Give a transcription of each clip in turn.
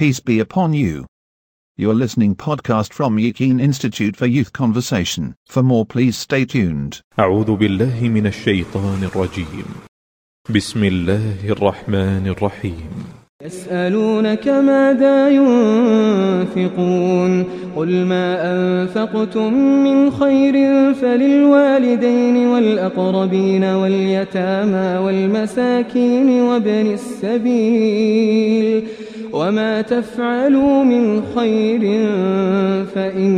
Peace be upon you. You're listening podcast from Yakin Institute for Youth Conversation. For more please stay tuned. أعوذ بالله من الشيطان الرجيم بسم الله الرحمن الرحيم يسألونك ماذا ينفقون قل ما أنفقتم من خير فللوالدين والأقربين واليتامى والمساكين وابن السبيل وما تفعلوا من خير فإن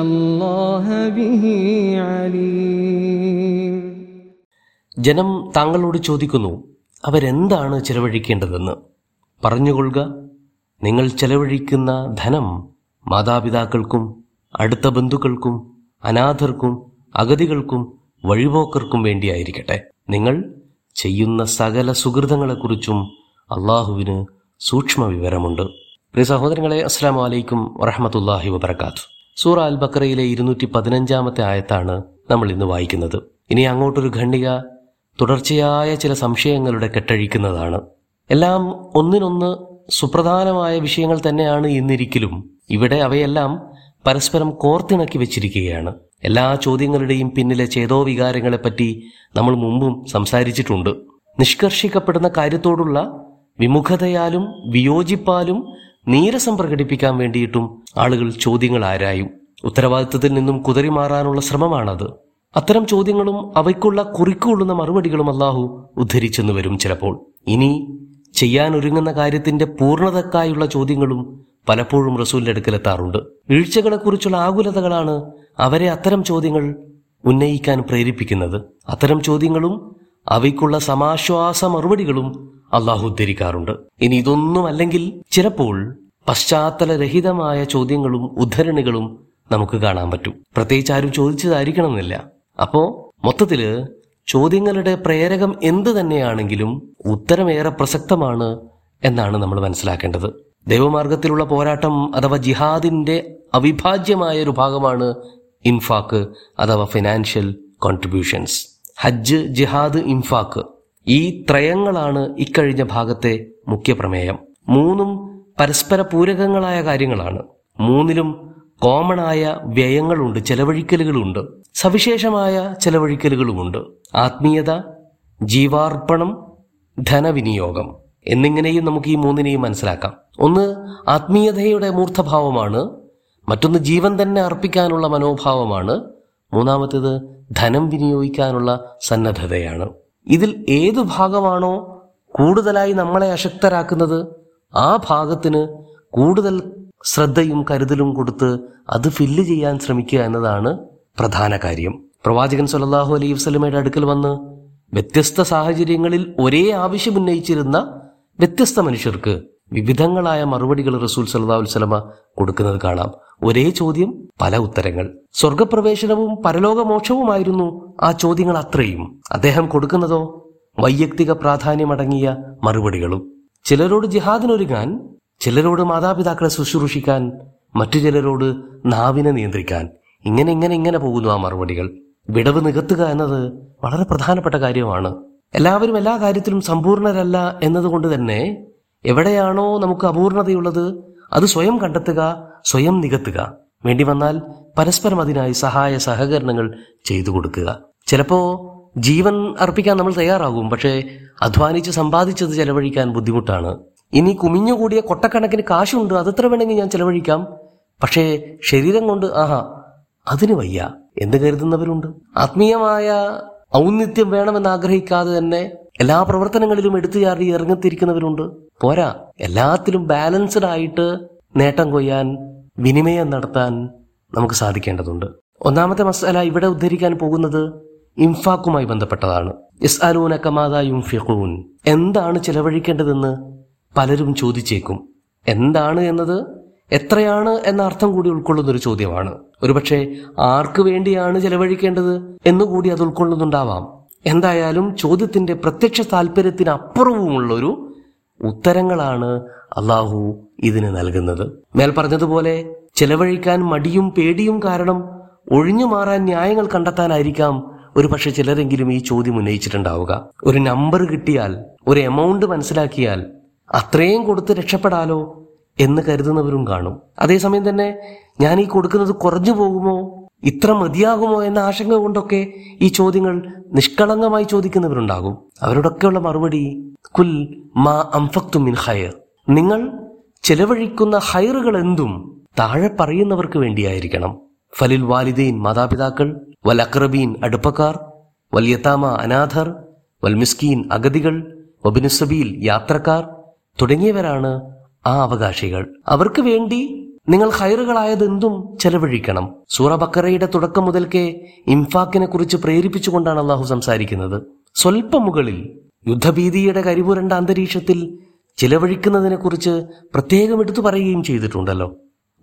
الله به عليم ജനം താങ്കളോട് ചോദിക്കുന്നു അവരെന്താണ് ചെലവഴിക്കേണ്ടതെന്ന് പറഞ്ഞുകൊള്ളുക നിങ്ങൾ ചെലവഴിക്കുന്ന ധനം മാതാപിതാക്കൾക്കും അടുത്ത ബന്ധുക്കൾക്കും അനാഥർക്കും അഗതികൾക്കും വഴിപോക്കർക്കും വേണ്ടിയായിരിക്കട്ടെ നിങ്ങൾ ചെയ്യുന്ന സകല സുഹൃതങ്ങളെക്കുറിച്ചും അള്ളാഹുവിന് സൂക്ഷ്മ വിവരമുണ്ട് പ്രിയ സഹോദരങ്ങളെ അസ്സാം വലൈക്കും വറഹമത്തല്ലാഹി വബർക്കാത്തു സൂറ അൽ ബക്രയിലെ ഇരുന്നൂറ്റി പതിനഞ്ചാമത്തെ ആയത്താണ് നമ്മൾ ഇന്ന് വായിക്കുന്നത്. ഇനി അങ്ങോട്ടൊരു ഖണ്ഡിക തുടർച്ചയായ ചില സംശയങ്ങളുടെ കെട്ടഴിക്കുന്നതാണ്. എല്ലാം ഒന്നിനൊന്ന് സുപ്രധാനമായ വിഷയങ്ങൾ തന്നെയാണ് ഇന്നിരിക്കലും. ഇവിടെ അവയെല്ലാം പരസ്പരം കോർത്തിണക്കി വെച്ചിരിക്കുകയാണ്. എല്ലാ ചോദ്യങ്ങളുടെയും പിന്നിലെ ചേതോ വികാരങ്ങളെപ്പറ്റി നമ്മൾ മുമ്പും സംസാരിച്ചിട്ടുണ്ട്. നിഷ്കർഷിക്കപ്പെടുന്ന കാര്യത്തോടുള്ള വിമുഖതയാലും വിയോജിപ്പാലും നീരസം പ്രകടിപ്പിക്കാൻ വേണ്ടിയിട്ടും ആളുകൾ ചോദ്യങ്ങൾ ആരായും. ഉത്തരവാദിത്തത്തിൽ നിന്നും കുതറിമാറാനുള്ള ശ്രമമാണത്. അത്തരം ചോദ്യങ്ങളും അവയ്ക്കുള്ള കുറിക്കൊള്ളുന്ന മറുപടികളും അള്ളാഹു ഉദ്ധരിച്ചെന്ന് വരും ചിലപ്പോൾ. ഇനി ചെയ്യാൻ ഒരുങ്ങുന്ന കാര്യത്തിന്റെ പൂർണതക്കായുള്ള ചോദ്യങ്ങളും പലപ്പോഴും റസൂലിന്റെ അടുക്കലെത്താറുണ്ട്. വീഴ്ചകളെക്കുറിച്ചുള്ള ആകുലതകളാണ് അവരെ അത്തരം ചോദ്യങ്ങൾ ഉന്നയിക്കാൻ പ്രേരിപ്പിക്കുന്നത്. അത്തരം ചോദ്യങ്ങളും അവയ്ക്കുള്ള സമാശ്വാസ മറുപടികളും അള്ളാഹു ഉദ്ധരിക്കാറുണ്ട്. ഇനി ഇതൊന്നും അല്ലെങ്കിൽ ചിലപ്പോൾ പശ്ചാത്തലരഹിതമായ ചോദ്യങ്ങളും ഉദ്ധരണികളും നമുക്ക് കാണാൻ പറ്റും. പ്രത്യേകിച്ച് ആരും ചോദിച്ചതായിരിക്കണമെന്നില്ല. അപ്പോ മൊത്തത്തിൽ ചോദ്യങ്ങളുടെ പ്രേരകം എന്ത് തന്നെയാണെങ്കിലും ഉത്തരമേറെ പ്രസക്തമാണ് എന്നാണ് നമ്മൾ മനസ്സിലാക്കേണ്ടത്. ദൈവമാർഗത്തിലുള്ള പോരാട്ടം അഥവാ ജിഹാദിന്റെ അവിഭാജ്യമായ ഒരു ഭാഗമാണ് ഇൻഫാക്ക് അഥവാ ഫിനാൻഷ്യൽ കോൺട്രിബ്യൂഷൻസ്. ഹജ്ജ് ജിഹാദ് ഇംഫാക്ക് ഈ ത്രയങ്ങളാണ് ഇക്കഴിഞ്ഞ ഭാഗത്തെ മുഖ്യ പ്രമേയം. മൂന്നും പരസ്പര പൂരകങ്ങളായ കാര്യങ്ങളാണ്. മൂന്നിലും കോമൺ ആയ വ്യയങ്ങളുണ്ട് ചെലവഴിക്കലുകളുണ്ട്. സവിശേഷമായ ചെലവഴിക്കലുകളുമുണ്ട്. ആത്മീയത ജീവാർപ്പണം ധനവിനിയോഗം എന്നിങ്ങനെയും നമുക്ക് ഈ മൂന്നിനെയും മനസ്സിലാക്കാം. ഒന്ന് ആത്മീയതയുടെ മൂർത്തഭാവമാണ്. മറ്റൊന്ന് ജീവൻ തന്നെ അർപ്പിക്കാനുള്ള മനോഭാവമാണ്. മൂന്നാമത്തേത് ധനം വിനിയോഗിക്കാനുള്ള സന്നദ്ധതയാണ്. ഇതിൽ ഏതു ഭാഗമാണോ കൂടുതലായി നമ്മളെ അശക്തരാക്കുന്നത് ആ ഭാഗത്തിന് കൂടുതൽ ശ്രദ്ധയും കരുതലും കൊടുത്ത് അത് ഫില്ല് ചെയ്യാൻ ശ്രമിക്കുക എന്നതാണ് പ്രധാന കാര്യം. പ്രവാചകൻ സല്ലല്ലാഹു അലൈഹി വസ്ലമയുടെ അടുക്കൽ വന്ന് വ്യത്യസ്ത സാഹചര്യങ്ങളിൽ ഒരേ ആവശ്യം ഉന്നയിച്ചിരുന്ന വ്യത്യസ്ത മനുഷ്യർക്ക് വിവിധങ്ങളായ മറുപടികൾ റസൂൽ സല്ലല്ലാഹു അലൈഹി വസല്ലമ കൊടുക്കുന്നത് കാണാം. ഒരേ ചോദ്യം പല ഉത്തരങ്ങൾ. സ്വർഗപ്രവേശനവും പരലോകമോക്ഷവുമായിരുന്നു ആ ചോദ്യങ്ങൾ അത്രയും. അദ്ദേഹം കൊടുക്കുന്നതോ? വൈയക്തിക പ്രാധാന്യമടങ്ങിയ മറുപടികളും. ചിലരോട് ജിഹാദിനൊരുങ്ങാൻ ചിലരോട് മാതാപിതാക്കളെ ശുശ്രൂഷിക്കാൻ മറ്റു ചിലരോട് നാവിനെ നിയന്ത്രിക്കാൻ. ഇങ്ങനെ ഇങ്ങനെ ഇങ്ങനെ പോകുന്നു ആ മറുപടികൾ. വിടവ് നികത്തുക എന്നത് വളരെ പ്രധാനപ്പെട്ട കാര്യമാണ്. എല്ലാവരും എല്ലാ കാര്യത്തിലും സമ്പൂർണരല്ല എന്നതുകൊണ്ട് തന്നെ എവിടെയാണോ നമുക്ക് അപൂർണതയുള്ളത് അത് സ്വയം കണ്ടെത്തുക സ്വയം നികത്തുക. വേണ്ടി വന്നാൽ പരസ്പരം അതിനായി സഹായ സഹകരണങ്ങൾ ചെയ്തു കൊടുക്കുക. ചിലപ്പോ ജീവൻ അർപ്പിക്കാൻ നമ്മൾ തയ്യാറാകും പക്ഷേ അധ്വാനിച്ച് സമ്പാദിച്ചത് ചെലവഴിക്കാൻ ബുദ്ധിമുട്ടാണ്. ഇനി കുമിഞ്ഞുകൂടിയ കൊട്ടക്കണക്കിന് കാശുണ്ട് അതെത്ര വേണമെങ്കിൽ ഞാൻ ചെലവഴിക്കാം. പക്ഷേ ശരീരം കൊണ്ട് ആഹാ അതിന് വയ്യ. എന്ന് കരുതുന്നവരുണ്ട്. ആത്മീയമായ ഔന്നിത്യം വേണമെന്ന് ആഗ്രഹിക്കാതെ തന്നെ എല്ലാ പ്രവർത്തനങ്ങളിലും എടുത്തു ചാടി ഇറങ്ങിത്തിരിക്കുന്നവരുണ്ട്. പോരാ എല്ലാത്തിലും ബാലൻസ്ഡ് ആയിട്ട് നേട്ടം കൊയ്യാൻ വിനിമയം നടത്താൻ നമുക്ക് സാധിക്കേണ്ടതുണ്ട്. ഒന്നാമത്തെ മസാല ഇവിടെ ഉദ്ധരിക്കാൻ പോകുന്നത് ഇംഫാക്കുമായി ബന്ധപ്പെട്ടതാണ്. ഇസ് അലൂന കമാത യുംഫിഖൂൻ. എന്താണ് ചെലവഴിക്കേണ്ടതെന്ന് പലരും ചോദിച്ചേക്കും. എന്താണ് എന്നത്? എത്രയാണ് എന്ന അർത്ഥം കൂടി ഉൾക്കൊള്ളുന്ന ഒരു ചോദ്യമാണ്. ഒരുപക്ഷെ ആർക്ക് വേണ്ടിയാണ് ചെലവഴിക്കേണ്ടത് എന്നുകൂടി അത് ഉൾക്കൊള്ളുന്നുണ്ടാവാം. എന്തായാലും ചോദ്യത്തിന്റെ പ്രത്യക്ഷ താല്പര്യത്തിന് അപ്പുറവുമുള്ളൊരു ഉത്തരങ്ങളാണ് അള്ളാഹു ഇതിന് നൽകുന്നത്. മേൽ പറഞ്ഞതുപോലെ ചെലവഴിക്കാൻ മടിയും പേടിയും കാരണം ഒഴിഞ്ഞു മാറാൻ ന്യായങ്ങൾ കണ്ടെത്താനായിരിക്കാം ഒരു പക്ഷെ ചിലരെങ്കിലും ഈ ചോദ്യം ഉന്നയിച്ചിട്ടുണ്ടാവുക. ഒരു നമ്പർ കിട്ടിയാൽ ഒരു എമൗണ്ട് മനസ്സിലാക്കിയാൽ അത്രയും കൊടുത്ത് രക്ഷപ്പെടാലോ എന്ന് കരുതുന്നവരും കാണും. അതേസമയം തന്നെ ഞാൻ ഈ കൊടുക്കുന്നത് കുറഞ്ഞു പോകുമോ? ഇത്ര മതിയാകുമോ എന്ന ആശങ്ക കൊണ്ടൊക്കെ ഈ ചോദ്യങ്ങൾ നിഷ്കളങ്കമായി ചോദിക്കുന്നവരുണ്ടാകും. അവരോടൊക്കെയുള്ള മറുപടി കുൽ മാ അംഫക്തു മിൻ ഹയർ നിങ്ങൾ ചെലവഴിക്കുന്ന ഹൈറുകൾ എന്തും താഴെ പറയുന്നവർക്ക് വേണ്ടിയായിരിക്കണം. ഫലിൽ വാലിദീൻ മാതാപിതാക്കൾ വൽ അക്രബീൻ അടുപ്പക്കാർ വൽ യത്താമ അനാഥർ വൽ മിസ്കീൻ അഗതികൾ വബിനുസബീൽ യാത്രക്കാർ തുടങ്ങിയവരാണ് ആ അവകാശികൾ. അവർക്ക് വേണ്ടി നിങ്ങൾ ഹൈറുകളായതെന്തും ചെലവഴിക്കണം. സൂറ ബക്കറയുടെ തുടക്കം മുതൽക്കേ ഇംഫാക്കിനെ കുറിച്ച് പ്രേരിപ്പിച്ചുകൊണ്ടാണ് അള്ളാഹു സംസാരിക്കുന്നത്. സ്വൽപ്പം മുകളിൽ യുദ്ധഭീതിയുടെ കരിപുരണ്ട അന്തരീക്ഷത്തിൽ ചിലവഴിക്കുന്നതിനെ കുറിച്ച് പ്രത്യേകം എടുത്തു പറയുകയും ചെയ്തിട്ടുണ്ടല്ലോ.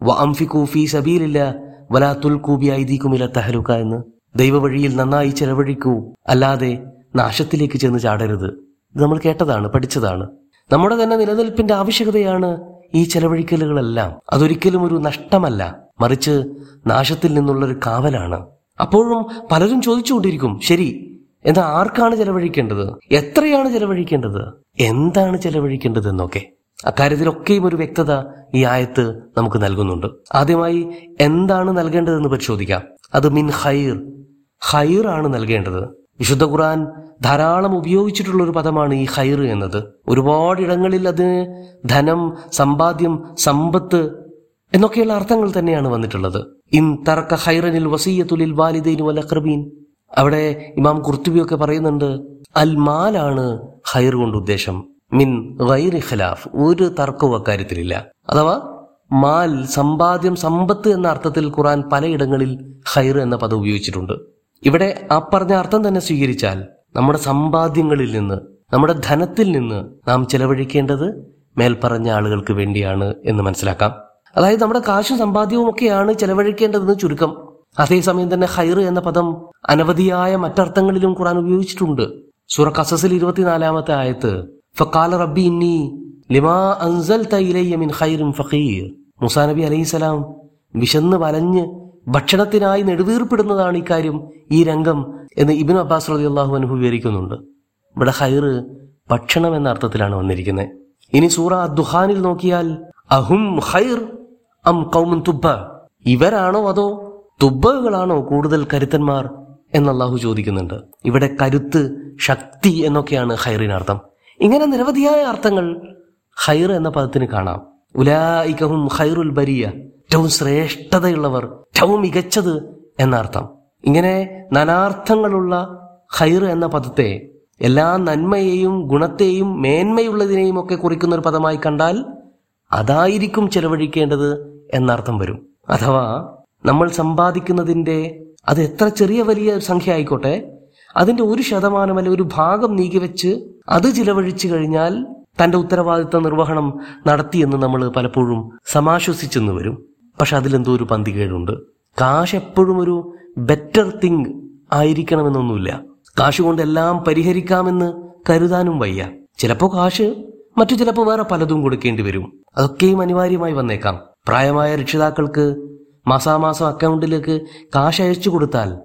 വഅംഫിഖു ഫീ സബീലില്ല വലാ തുൽഖൂ ബിഐദീകുമില തഹലുക എന്ന്. ദൈവവഴിയിൽ നന്നായി ചെലവഴിക്കൂ അല്ലാതെ നാശത്തിലേക്ക് ചെന്ന് ചാടരുത്. ഇത് നമ്മൾ കേട്ടതാണ് പഠിച്ചതാണ്. നമ്മുടെ തന്നെ നിലനിൽപ്പിന്റെ ആവശ്യകതയാണ് ഈ ചെലവഴിക്കലുകളെല്ലാം അതൊരിക്കലും ഒരു നഷ്ടമല്ല. മറിച്ച് നാശത്തിൽ നിന്നുള്ള ഒരു കാവലാണ്. അപ്പോഴും പലരും ചോദിച്ചുകൊണ്ടിരിക്കും ശരി എന്നാൽ ആർക്കാണ് ചെലവഴിക്കേണ്ടത്? എത്രയാണ് ചെലവഴിക്കേണ്ടത്? എന്താണ് ചെലവഴിക്കേണ്ടത് എന്നൊക്കെ അക്കാര്യത്തിലൊക്കെയും ഒരു വ്യക്തത ഈ ആയത്ത് നമുക്ക് നൽകുന്നുണ്ട്. ആദ്യമായി എന്താണ് നൽകേണ്ടതെന്ന് പരിശോധിക്കാം. അത് മിൻ ഹൈർ ഹൈർ ആണ് നൽകേണ്ടത്. വിശുദ്ധ ഖുർആൻ ധാരാളം ഉപയോഗിച്ചിട്ടുള്ള ഒരു പദമാണ് ഈ ഹൈർ എന്നത്. ഒരുപാട് ഇടങ്ങളിൽ അതിന് ധനം സമ്പാദ്യം സമ്പത്ത് എന്നൊക്കെയുള്ള അർത്ഥങ്ങൾ തന്നെയാണ് വന്നിട്ടുള്ളത്. ഇൻ തർക്ക ഹൈറനിൽ വസീയത്തുലിൽ വാലിദൈൻ വൽ അഖ്റബീൻ അവിടെ ഇമാം കുർത്തുബിയൊക്കെ പറയുന്നുണ്ട് അൽ മാലാണ് ഹൈർ കൊണ്ട് ഉദ്ദേശം. മിൻ ഗൈർ ഖിലാഫ്. ഒരു തർക്കവും അക്കാര്യത്തിലില്ല. അഥവാ മാൽ സമ്പാദ്യം സമ്പത്ത് എന്ന അർത്ഥത്തിൽ ഖുറാൻ പലയിടങ്ങളിൽ ഹൈർ എന്ന പദം ഉപയോഗിച്ചിട്ടുണ്ട്. ഇവിടെ ആ പറഞ്ഞ അർത്ഥം തന്നെ സ്വീകരിച്ചാൽ നമ്മുടെ സമ്പാദ്യങ്ങളിൽ നിന്ന് നമ്മുടെ ധനത്തിൽ നിന്ന് നാം ചെലവഴിക്കേണ്ടത് മേൽപ്പറഞ്ഞ ആളുകൾക്ക് വേണ്ടിയാണ് എന്ന് മനസ്സിലാക്കാം. അതായത് നമ്മുടെ കാശും സമ്പാദ്യവും ഒക്കെയാണ് ചെലവഴിക്കേണ്ടതെന്ന് ചുരുക്കം. അതേസമയം തന്നെ ഹൈർ എന്ന പദം അനവധിയായ മറ്റർത്ഥങ്ങളിലും ഖുറാൻ ഉപയോഗിച്ചിട്ടുണ്ട്. സൂറ കസസിൽ ഇരുപത്തിനാലാമത്തെ ആയത്ത് ഫക്കാല റബ്ബി ഇന്നി ലിമാ അൻസൽ തൈലയ്യ മിൻ ഹൈറും ഫഖീർ. മുസാ നബി അലൈഹിസലാം വിശന്ന് വലഞ്ഞ് ഭക്ഷണത്തിനായി നെടുവീർപ്പിടുന്നതാണ് ഇക്കാര്യം ഈ രംഗം എന്ന് ഇബിൻ അബ്ബാസ് റതി അള്ളാഹു അനുഭവ വിവരിക്കുന്നുണ്ട്. ഇവിടെ ഹൈർ ഭക്ഷണം എന്ന അർത്ഥത്തിലാണ് വന്നിരിക്കുന്നത്. ഇനി സൂറ ദുഹാനിൽ നോക്കിയാൽ അഹും ഹൈർ അം കൗമുൻ തുബ്ബ. ഇവരാണോ അതോ തുബ്ബകളാണോ കൂടുതൽ കരുത്തന്മാർ എന്ന് അള്ളാഹു ചോദിക്കുന്നുണ്ട്. ഇവിടെ കരുത്ത് ശക്തി എന്നൊക്കെയാണ് ഹൈറിനർത്ഥം ഇങ്ങനെ നിരവധിയായ അർത്ഥങ്ങൾ ഹൈർ എന്ന പദത്തിന് കാണാം. ഉലായിക്കഹും ഹൈറുൽ ബരിയ. ഏറ്റവും ശ്രേഷ്ഠതയുള്ളവർ ഏറ്റവും മികച്ചത് എന്നർത്ഥം. ഇങ്ങനെ നാനാർത്ഥങ്ങളുള്ള ഹൈർ എന്ന പദത്തെ എല്ലാ നന്മയെയും ഗുണത്തെയും മേന്മയുള്ളതിനെയും ഒക്കെ കുറിക്കുന്ന ഒരു പദമായി കണ്ടാൽ അതായിരിക്കും ചെലവഴിക്കേണ്ടത് എന്നർത്ഥം വരും. അഥവാ നമ്മൾ സമ്പാദിക്കുന്നതിന്റെ അത് എത്ര ചെറിയ വലിയ സംഖ്യ ആയിക്കോട്ടെ അതിന്റെ ഒരു ശതമാനം അല്ലെ ഒരു ഭാഗം നീക്കിവെച്ച് അത് ചിലവഴിച്ചു കഴിഞ്ഞാൽ തന്റെ ഉത്തരവാദിത്ത നിർവഹണം നടത്തിയെന്ന് നമ്മൾ പലപ്പോഴും സമാശ്വസിച്ചെന്ന് വരും. പക്ഷെ അതിലെന്തോ ഒരു പന്തികേടുണ്ട്. കാശ് എപ്പോഴും ഒരു ബെറ്റർ തിങ് ആയിരിക്കണമെന്നൊന്നുമില്ല. കാശ് കൊണ്ട് എല്ലാം പരിഹരിക്കാമെന്ന് കരുതാനും വയ്യ. ചിലപ്പോ കാശ് മറ്റു ചിലപ്പോൾ വേറെ പലതും കൊടുക്കേണ്ടി വരും. അതൊക്കെയും അനിവാര്യമായി വന്നേക്കാം. പ്രായമായ രക്ഷിതാക്കൾക്ക് മാസാമാസം അക്കൗണ്ടിലേക്ക് കാശ് അയച്ചു കൊടുത്താൽ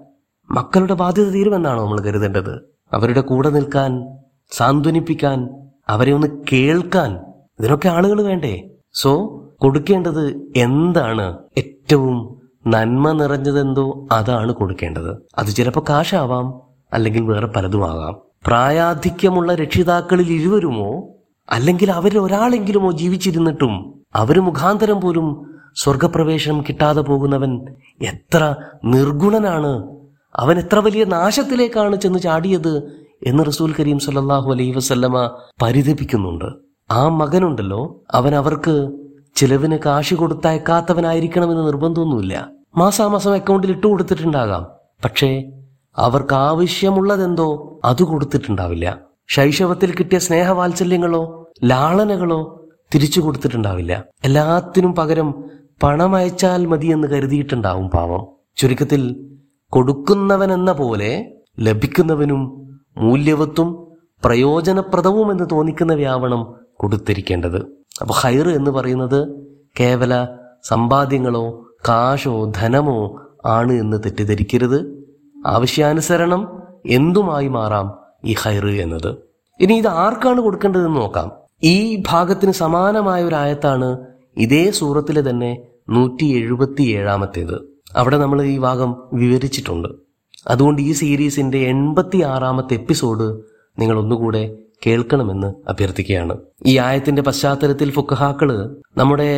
മക്കളുടെ ബാധ്യത തീരുമെന്നാണോ നമ്മൾ കരുതേണ്ടത്? അവരുടെ കൂടെ നിൽക്കാൻ സാന്ത്വനിപ്പിക്കാൻ അവരെ ഒന്ന് കേൾക്കാൻ ഇതിനൊക്കെ ആളുകൾ വേണ്ടേ? സോ കൊടുക്കേണ്ടത് എന്താണ്? ഏറ്റവും നന്മ നിറഞ്ഞതെന്തോ അതാണ് കൊടുക്കേണ്ടത്. അത് ചിലപ്പോൾ കാശാവാം അല്ലെങ്കിൽ വേറെ പലതുമാകാം പ്രായാധിക്യമുള്ള രക്ഷിതാക്കളിൽ ഇരുവരുമോ? അല്ലെങ്കിൽ അവരിൽ ഒരാളെങ്കിലുമോ ജീവിച്ചിരുന്നിട്ടും അവർ മുഖാന്തരം പോലും സ്വർഗപ്രവേശനം കിട്ടാതെ പോകുന്നവൻ എത്ര നിർഗുണനാണ്. അവൻ എത്ര വലിയ നാശത്തിലേക്കാണ് ചെന്ന് ചാടിയത് എന്ന് റസൂൽ കരീം സല്ലാഹു അലൈഹി വസല്ലമ പരിതപിക്കുന്നുണ്ട്. ആ മകനുണ്ടല്ലോ അവൻ അവർക്ക് ചിലവിന് കാശ് കൊടുത്തയക്കാത്തവനായിരിക്കണമെന്ന് നിർബന്ധമൊന്നുമില്ല. മാസാമാസം അക്കൗണ്ടിൽ ഇട്ടു കൊടുത്തിട്ടുണ്ടാകാം. പക്ഷേ അവർക്ക് ആവശ്യമുള്ളതെന്തോ അത് കൊടുത്തിട്ടുണ്ടാവില്ല. ശൈശവത്തിൽ കിട്ടിയ സ്നേഹവാത്സല്യങ്ങളോ ലാളനകളോ തിരിച്ചു കൊടുത്തിട്ടുണ്ടാവില്ല. എല്ലാത്തിനും പകരം പണം അയച്ചാൽ മതിയെന്ന് കരുതിയിട്ടുണ്ടാവും പാവം. ചുരുക്കത്തിൽ കൊടുക്കുന്നവൻ എന്ന പോലെ ലഭിക്കുന്നവനും മൂല്യവത്തും പ്രയോജനപ്രദവും എന്ന് തോന്നിക്കുന്നവയാവണം കൊടുത്തിരിക്കേണ്ടത്. അപ്പൊ ഹൈർ എന്ന് പറയുന്നത് കേവല സമ്പാദ്യങ്ങളോ കാശോ ധനമോ ആണ് എന്ന് തെറ്റിദ്ധരിക്കരുത്. ആവശ്യാനുസരണം എന്തുമായി മാറാം ഈ ഹൈർ എന്നത്. ഇനി ഇത് ആർക്കാണ് കൊടുക്കേണ്ടതെന്ന് നോക്കാം. ഈ ഭാഗത്തിന് സമാനമായ ഒരു ആയത്താണ് ഇതേ സൂറത്തിലെ തന്നെ നൂറ്റി എഴുപത്തി ഏഴാമത്തേത് അവിടെ നമ്മൾ ഈ ഭാഗം വിവരിച്ചിട്ടുണ്ട്. അതുകൊണ്ട് ഈ സീരീസിന്റെ എൺപത്തി ആറാമത്തെ എപ്പിസോഡ് നിങ്ങൾ ഒന്നുകൂടെ കേൾക്കണമെന്ന് അഭ്യർത്ഥിക്കുകയാണ്. ഈ ആയത്തിന്റെ പശ്ചാത്തലത്തിൽ ഫുക്കഹാക്കൾ നമ്മുടെ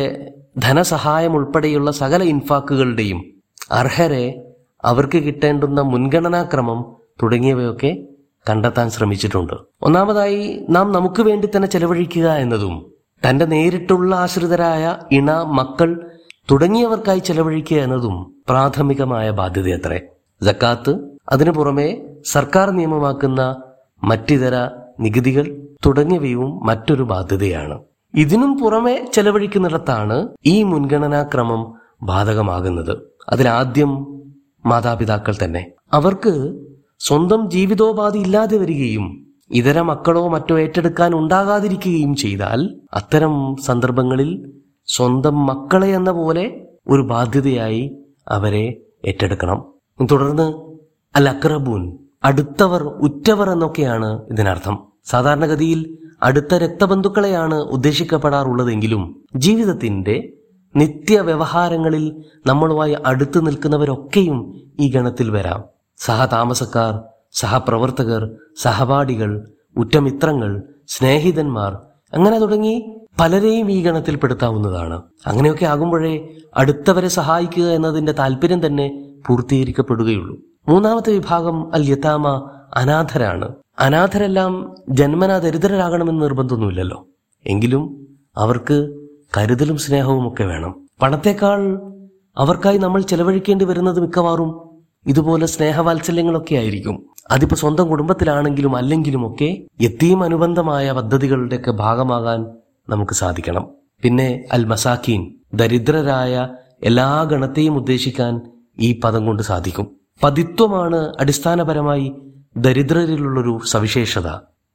ധനസഹായം ഉൾപ്പെടെയുള്ള സകല ഇൻഫാക്കുകളുടെയും അർഹരെ അവർക്ക് കിട്ടേണ്ടുന്ന മുൻഗണനാക്രമം തുടങ്ങിയവയൊക്കെ കണ്ടെത്താൻ ശ്രമിച്ചിട്ടുണ്ട്. ഒന്നാമതായി നാം നമുക്ക് വേണ്ടി തന്നെ ചെലവഴിക്കുക എന്നതും തന്റെ നേരിട്ടുള്ള ആശ്രിതരായ ഇണ മക്കൾ തുടങ്ങിയവർക്കായി ചെലവഴിക്കുക എന്നതും പ്രാഥമികമായ ബാധ്യതയത്രേ. ജക്കാത്ത് അതിനു പുറമെ സർക്കാർ നിയമമാക്കുന്ന മറ്റിതര നികുതികൾ തുടങ്ങിയവയും മറ്റൊരു ബാധ്യതയാണ്. ഇതിനും പുറമെ ചെലവഴിക്കുന്നിടത്താണ് ഈ മുൻഗണനാക്രമം ബാധകമാകുന്നത്. അതിലാദ്യം മാതാപിതാക്കൾ തന്നെ. അവർക്ക് സ്വന്തം ജീവിതോപാധി ഇല്ലാതെ വരികയും ഇതര മക്കളോ മറ്റോ ഏറ്റെടുക്കാൻ ഉണ്ടാകാതിരിക്കുകയും ചെയ്താൽ അത്തരം സന്ദർഭങ്ങളിൽ സ്വന്തം മക്കളെ എന്ന പോലെ ഒരു ബാധ്യതയായി അവരെ ഏറ്റെടുക്കണം. തുടർന്ന് അൽ അക്രബൂൻ അടുത്തവർ ഉറ്റവർ എന്നൊക്കെയാണ് ഇതിനർത്ഥം. സാധാരണഗതിയിൽ അടുത്ത രക്തബന്ധുക്കളെയാണ് ഉദ്ദേശിക്കപ്പെടാറുള്ളതെങ്കിലും ജീവിതത്തിന്റെ നിത്യവ്യവഹാരങ്ങളിൽ നമ്മളുമായി അടുത്തു നിൽക്കുന്നവരൊക്കെയും ഈ ഗണത്തിൽ വരാം. സഹതാമസക്കാർ സഹപ്രവർത്തകർ സഹപാഠികൾ ഉറ്റമിത്രങ്ങൾ സ്നേഹിതന്മാർ അങ്ങനെ തുടങ്ങി പലരെയും ഈ ഗണത്തിൽ പെടുത്താവുന്നതാണ്. അങ്ങനെയൊക്കെ ആകുമ്പോഴേ അടുത്തവരെ സഹായിക്കുക എന്നതിന്റെ താല്പര്യം തന്നെ പൂർത്തീകരിക്കപ്പെടുകയുള്ളൂ. മൂന്നാമത്തെ വിഭാഗം അൽ യത്താമ അനാഥരാണ്. അനാഥരെല്ലാം ജന്മനാ ദരിദ്രരാകണമെന്ന് നിർബന്ധമൊന്നുമില്ലല്ലോ. എങ്കിലും അവർക്ക് കരുതലും സ്നേഹവും ഒക്കെ വേണം. പണത്തേക്കാൾ അവർക്കായി നമ്മൾ ചെലവഴിക്കേണ്ടി വരുന്നത് മിക്കവാറും ഇതുപോലെ സ്നേഹവാത്സല്യങ്ങളൊക്കെ ആയിരിക്കും. അതിപ്പോ സ്വന്തം കുടുംബത്തിലാണെങ്കിലും അല്ലെങ്കിലും ഒക്കെ എത്തിയും അനുബന്ധമായ പദ്ധതികളുടെയൊക്കെ ഭാഗമാകാൻ നമുക്ക് സാധിക്കണം. പിന്നെ അൽ മസാക്കീൻ ദരിദ്രരായ എല്ലാ ഗണത്തെയും ഉദ്ദേശിക്കാൻ ഈ പദം കൊണ്ട് സാധിക്കും. പതിത്വമാണ് അടിസ്ഥാനപരമായി ദരിദ്രരിലുള്ളൊരു സവിശേഷത.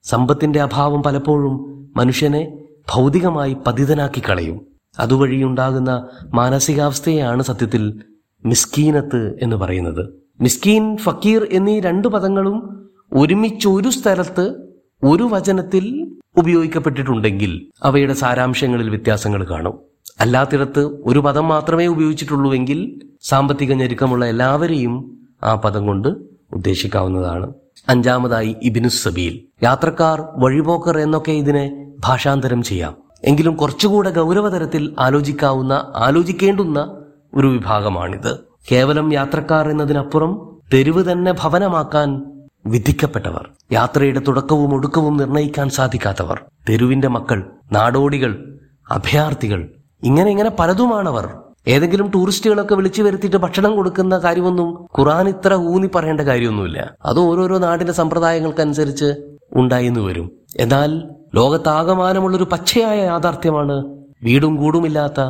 സമ്പത്തിന്റെ അഭാവം പലപ്പോഴും മനുഷ്യനെ ഭൗതികമായി പതിതനാക്കി കളയും. അതുവഴി ഉണ്ടാകുന്ന മാനസികാവസ്ഥയാണ് സത്യത്തിൽ മിസ്കീനത്ത് എന്ന് പറയുന്നത്. മിസ്കീൻ ഫക്കീർ എന്നീ രണ്ട് പദങ്ങളും ഒരുമിച്ച് ഒരു സ്ഥലത്ത് ഒരു വചനത്തിൽ ഉപയോഗിക്കപ്പെട്ടിട്ടുണ്ടെങ്കിൽ അവയുടെ സാരാംശങ്ങളിൽ വ്യത്യാസങ്ങൾ കാണും. അല്ലാത്തിടത്ത് ഒരു പദം മാത്രമേ ഉപയോഗിച്ചിട്ടുള്ളൂവെങ്കിൽ സാമ്പത്തിക ഞെരുക്കമുള്ള എല്ലാവരെയും ആ പദം കൊണ്ട് ഉദ്ദേശിക്കാവുന്നതാണ്. അഞ്ചാമതായി ഇബിനു സബീൽ. യാത്രക്കാർ വഴിപോക്കർ എന്നൊക്കെ ഇതിനെ ഭാഷാന്തരം ചെയ്യാം. എങ്കിലും കുറച്ചുകൂടെ ഗൗരവതരത്തിൽ ആലോചിക്കാവുന്ന ആലോചിക്കേണ്ടുന്ന ഒരു വിഭാഗമാണിത്. കേവലം യാത്രക്കാർ എന്നതിനപ്പുറം തെരുവ് തന്നെ ഭവനമാക്കാൻ വിധിക്കപ്പെട്ടവർ യാത്രയുടെ തുടക്കവും ഒടുക്കവും നിർണയിക്കാൻ സാധിക്കാത്തവർ തെരുവിന്റെ മക്കൾ നാടോടികൾ അഭയാർത്ഥികൾ ഇങ്ങനെ ഇങ്ങനെ പലതുമാണവർ ഏതെങ്കിലും ടൂറിസ്റ്റുകളൊക്കെ വിളിച്ചു വരുത്തിയിട്ട് ഭക്ഷണം കൊടുക്കുന്ന കാര്യമൊന്നും ഖുറാൻ ഇത്ര ഊന്നി പറയേണ്ട കാര്യമൊന്നുമില്ല. അത് ഓരോരോ നാടിന്റെ സമ്പ്രദായങ്ങൾക്കനുസരിച്ച് ഉണ്ടായിന്ന് വരും. എന്നാൽ ലോകത്താകമാനമുള്ളൊരു പച്ചയായ യാഥാർത്ഥ്യമാണ് വീടും കൂടുമില്ലാത്ത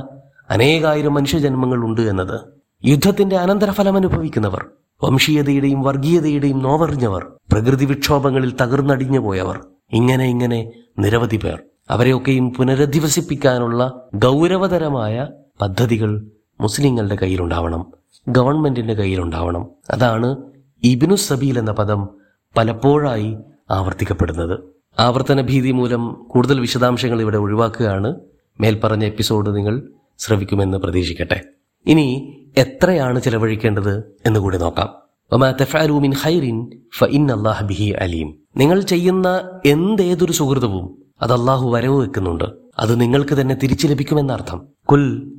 അനേകായിരം മനുഷ്യജന്മങ്ങൾ ഉണ്ട് എന്നത്. യുദ്ധത്തിന്റെ അനന്തരഫലം അനുഭവിക്കുന്നവർ വംശീയതയുടെയും വർഗീയതയുടെയും നോവറിഞ്ഞവർ പ്രകൃതി വിക്ഷോഭങ്ങളിൽ തകർന്നടിഞ്ഞു പോയവർ ഇങ്ങനെ ഇങ്ങനെ നിരവധി പേർ. അവരെയൊക്കെയും പുനരധിവസിപ്പിക്കാനുള്ള ഗൗരവതരമായ പദ്ധതികൾ മുസ്ലിങ്ങളുടെ കയ്യിലുണ്ടാവണം ഗവൺമെന്റിന്റെ കയ്യിലുണ്ടാവണം. അതാണ് ഇബിനു സബീൽ എന്ന പദം പലപ്പോഴായി ആവർത്തിക്കപ്പെടുന്നത്. ആവർത്തന ഭീതി മൂലം കൂടുതൽ വിശദാംശങ്ങൾ ഇവിടെ ഒഴിവാക്കുകയാണ്. മേൽപ്പറഞ്ഞ എപ്പിസോഡ് നിങ്ങൾ ശ്രവിക്കുമെന്ന് പ്രതീക്ഷിക്കട്ടെ. ഇനി എത്രയാണ് ചെലവഴിക്കേണ്ടത് എന്ന് കൂടി നോക്കാം. ബിഹി അലീം. നിങ്ങൾ ചെയ്യുന്ന എന്തേതൊരു സുഹൃതവും അത് അള്ളാഹു വരവ് വെക്കുന്നുണ്ട്. അത് നിങ്ങൾക്ക് തന്നെ തിരിച്ചു ലഭിക്കുമെന്നർത്ഥം. കുൽ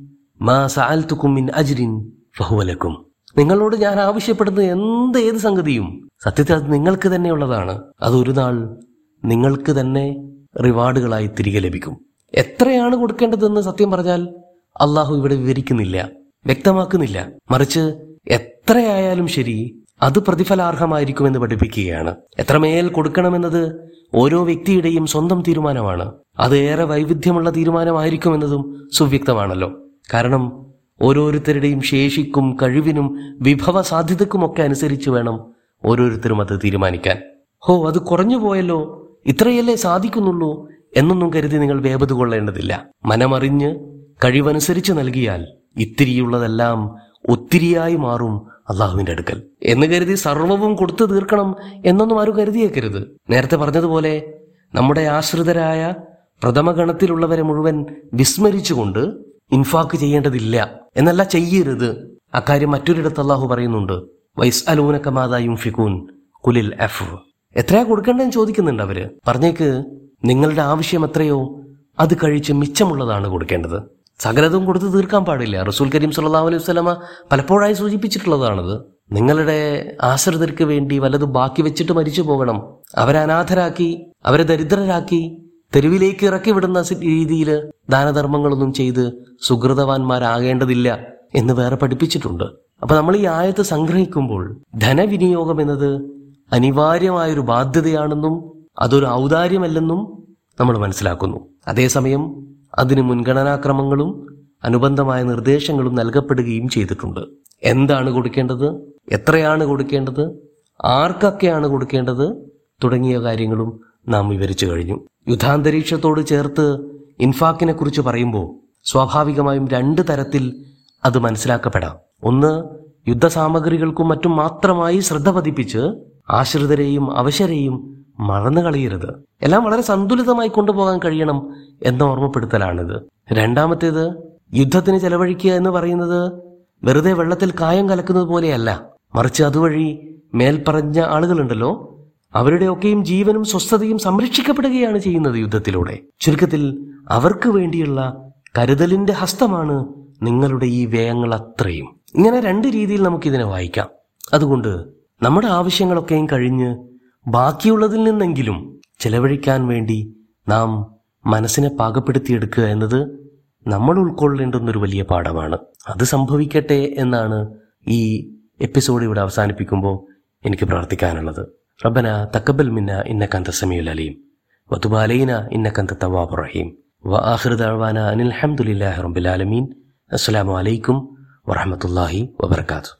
മിൻ അജ്രിൻ ഫഹുവ ലക്കും നിങ്ങളോട് ഞാൻ ആവശ്യപ്പെടുന്ന എന്ത് ഏത് സംഗതിയും. സത്യത്തിൽ അത് നിങ്ങൾക്ക് തന്നെയുള്ളതാണ് അത് നാൾ നിങ്ങൾക്ക് തന്നെ റിവാർഡുകളായി തിരികെ ലഭിക്കും. എത്രയാണ് കൊടുക്കേണ്ടതെന്ന് സത്യം പറഞ്ഞാൽ അള്ളാഹു ഇവിടെ വിവരിക്കുന്നില്ല. വ്യക്തമാക്കുന്നില്ല. മറിച്ച് എത്രയായാലും ശരി അത് പ്രതിഫലാർഹമായിരിക്കുമെന്ന് പഠിപ്പിക്കുകയാണ്. എത്രമേൽ കൊടുക്കണമെന്നത് ഓരോ വ്യക്തിയുടെയും സ്വന്തം തീരുമാനമാണ്. അത് ഏറെ വൈവിധ്യമുള്ള തീരുമാനമായിരിക്കുമെന്നതും സുവ്യക്തമാണല്ലോ. കാരണം ഓരോരുത്തരുടെയും ശേഷിക്കും കഴിവിനും വിഭവ സാധ്യതക്കുമൊക്കെ അനുസരിച്ച് വേണം ഓരോരുത്തരും അത് തീരുമാനിക്കാൻ. ഹോ അത് കുറഞ്ഞു പോയല്ലോ. ഇത്രയല്ലേ സാധിക്കുന്നുള്ളൂ എന്നൊന്നും കരുതി നിങ്ങൾ വേപത് കൊള്ളേണ്ടതില്ല. മനമറിഞ്ഞ് കഴിവനുസരിച്ച് നൽകിയാൽ ഇത്തിരിയുള്ളതെല്ലാം ഒത്തിരിയായി മാറും അള്ളാഹുവിന്റെ അടുക്കൽ. എന്ന് കരുതി സർവവും കൊടുത്തു തീർക്കണം എന്നൊന്നും ആരും കരുതിയേക്കരുത്. നേരത്തെ പറഞ്ഞതുപോലെ നമ്മുടെ ആശ്രിതരായ പ്രഥമഗണത്തിലുള്ളവരെ മുഴുവൻ വിസ്മരിച്ചുകൊണ്ട് ഇൻഫാക്ക് ചെയ്യേണ്ടതില്ല. എന്നല്ല ചെയ്യരുത്. അക്കാര്യം മറ്റൊരിടത്ത് അള്ളാഹു പറയുന്നുണ്ട്. വൈസ് അലൂനക്കമാതായും ഫിക്കൂൻ കുലിൽ എഫ് എത്രയാ കൊടുക്കേണ്ടതെന്ന് ചോദിക്കുന്നുണ്ട് അവർ. പറഞ്ഞേക്ക് നിങ്ങളുടെ ആവശ്യം എത്രയോ അത് കഴിച്ച് മിച്ചമുള്ളതാണ് കൊടുക്കേണ്ടത്. സകലതും കൊടുത്ത് തീർക്കാൻ പാടില്ല. റസൂൽ കരീം സല്ലല്ലാഹു അലൈഹി വസല്ലമ പലപ്പോഴായി സൂചിപ്പിച്ചിട്ടുള്ളതാണത്. നിങ്ങളുടെ ആശ്രിതർക്ക് വേണ്ടി വല്ലതും ബാക്കി വെച്ചിട്ട് മരിച്ചു പോകണം. അവരെ അനാഥരാക്കി അവരെ ദരിദ്രരാക്കി തെരുവിലേക്ക് ഇറക്കി വിടുന്ന രീതിയിൽ ദാനധർമ്മങ്ങളൊന്നും ചെയ്ത് സുഹൃതവാന്മാരാകേണ്ടതില്ല എന്ന് വേറെ പഠിപ്പിച്ചിട്ടുണ്ട്. അപ്പൊ നമ്മൾ ഈ ആയത്ത് സംഗ്രഹിക്കുമ്പോൾ ധനവിനിയോഗം എന്നത് അനിവാര്യമായൊരു ബാധ്യതയാണെന്നും അതൊരു ഔദാര്യമല്ലെന്നും നമ്മൾ മനസ്സിലാക്കുന്നു. അതേസമയം അതിന് മുൻഗണനാക്രമങ്ങളും അനുബന്ധമായ നിർദ്ദേശങ്ങളും നൽകപ്പെടുകയും ചെയ്തിട്ടുണ്ട്. എന്താണ് കൊടുക്കേണ്ടത്? എത്രയാണ് കൊടുക്കേണ്ടത്? ആർക്കൊക്കെയാണ് കൊടുക്കേണ്ടത്? തുടങ്ങിയ കാര്യങ്ങളും നാം വിവരിച്ചു കഴിഞ്ഞു. യുദ്ധാന്തരീക്ഷത്തോട് ചേർത്ത് ഇൻഫാക്കിനെ കുറിച്ച് പറയുമ്പോൾ സ്വാഭാവികമായും രണ്ട് തരത്തിൽ അത് മനസ്സിലാക്കപ്പെടാം. ഒന്ന് യുദ്ധസാമഗ്രികൾക്കും മറ്റും മാത്രമായി ശ്രദ്ധ പതിപ്പിച്ച് ആശ്രിതരെയും അവശരെയും മറന്നു കളയരുത്. എല്ലാം വളരെ സന്തുലിതമായി കൊണ്ടുപോകാൻ കഴിയണം എന്ന ഓർമ്മപ്പെടുത്തലാണിത്. രണ്ടാമത്തേത് യുദ്ധത്തിന് ചെലവഴിക്കുക എന്ന് പറയുന്നത് വെറുതെ വെള്ളത്തിൽ കായം കലക്കുന്നത് പോലെയല്ല. മറിച്ച് അതുവഴി മേൽപ്പറഞ്ഞ ആളുകളുണ്ടല്ലോ അവരുടെയൊക്കെയും ജീവനും സ്വസ്ഥതയും സംരക്ഷിക്കപ്പെടുകയാണ് ചെയ്യുന്നത് യുദ്ധത്തിലൂടെ. ചുരുക്കത്തിൽ അവർക്ക് വേണ്ടിയുള്ള കരുതലിന്റെ ഹസ്തമാണ് നിങ്ങളുടെ ഈ വ്യയങ്ങൾ അത്രയും. ഇങ്ങനെ രണ്ട് രീതിയിൽ നമുക്കിതിനെ വായിക്കാം. അതുകൊണ്ട് നമ്മുടെ ആവശ്യങ്ങളൊക്കെയും കഴിഞ്ഞ് ബാക്കിയുള്ളതിൽ നിന്നെങ്കിലും ചെലവഴിക്കാൻ വേണ്ടി നാം മനസ്സിനെ പാകപ്പെടുത്തിയെടുക്കുക എന്നത് നമ്മൾ ഉൾക്കൊള്ളേണ്ടുന്നൊരു വലിയ പാഠമാണ്. അത് സംഭവിക്കട്ടെ എന്നാണ് ഈ എപ്പിസോഡ് ഇവിടെ അവസാനിപ്പിക്കുമ്പോൾ എനിക്ക് പ്രാർത്ഥിക്കാനുള്ളത്. റബ്ബന തക്കബൽ മിന്ന ഇന്നക്കന്ത സമീൽ അലീം വതുബാലൈന ഇന്നക്കന്ത തവാബ് റഹീം വ ആഖിർ ദഅവാന അനിൽ ഹംദുലില്ലാഹി റബ്ബിൽ ആലമീൻ അസ്സലാമു അലൈക്കും വറഹ്മത്തുള്ളാഹി വബറകാതുഹു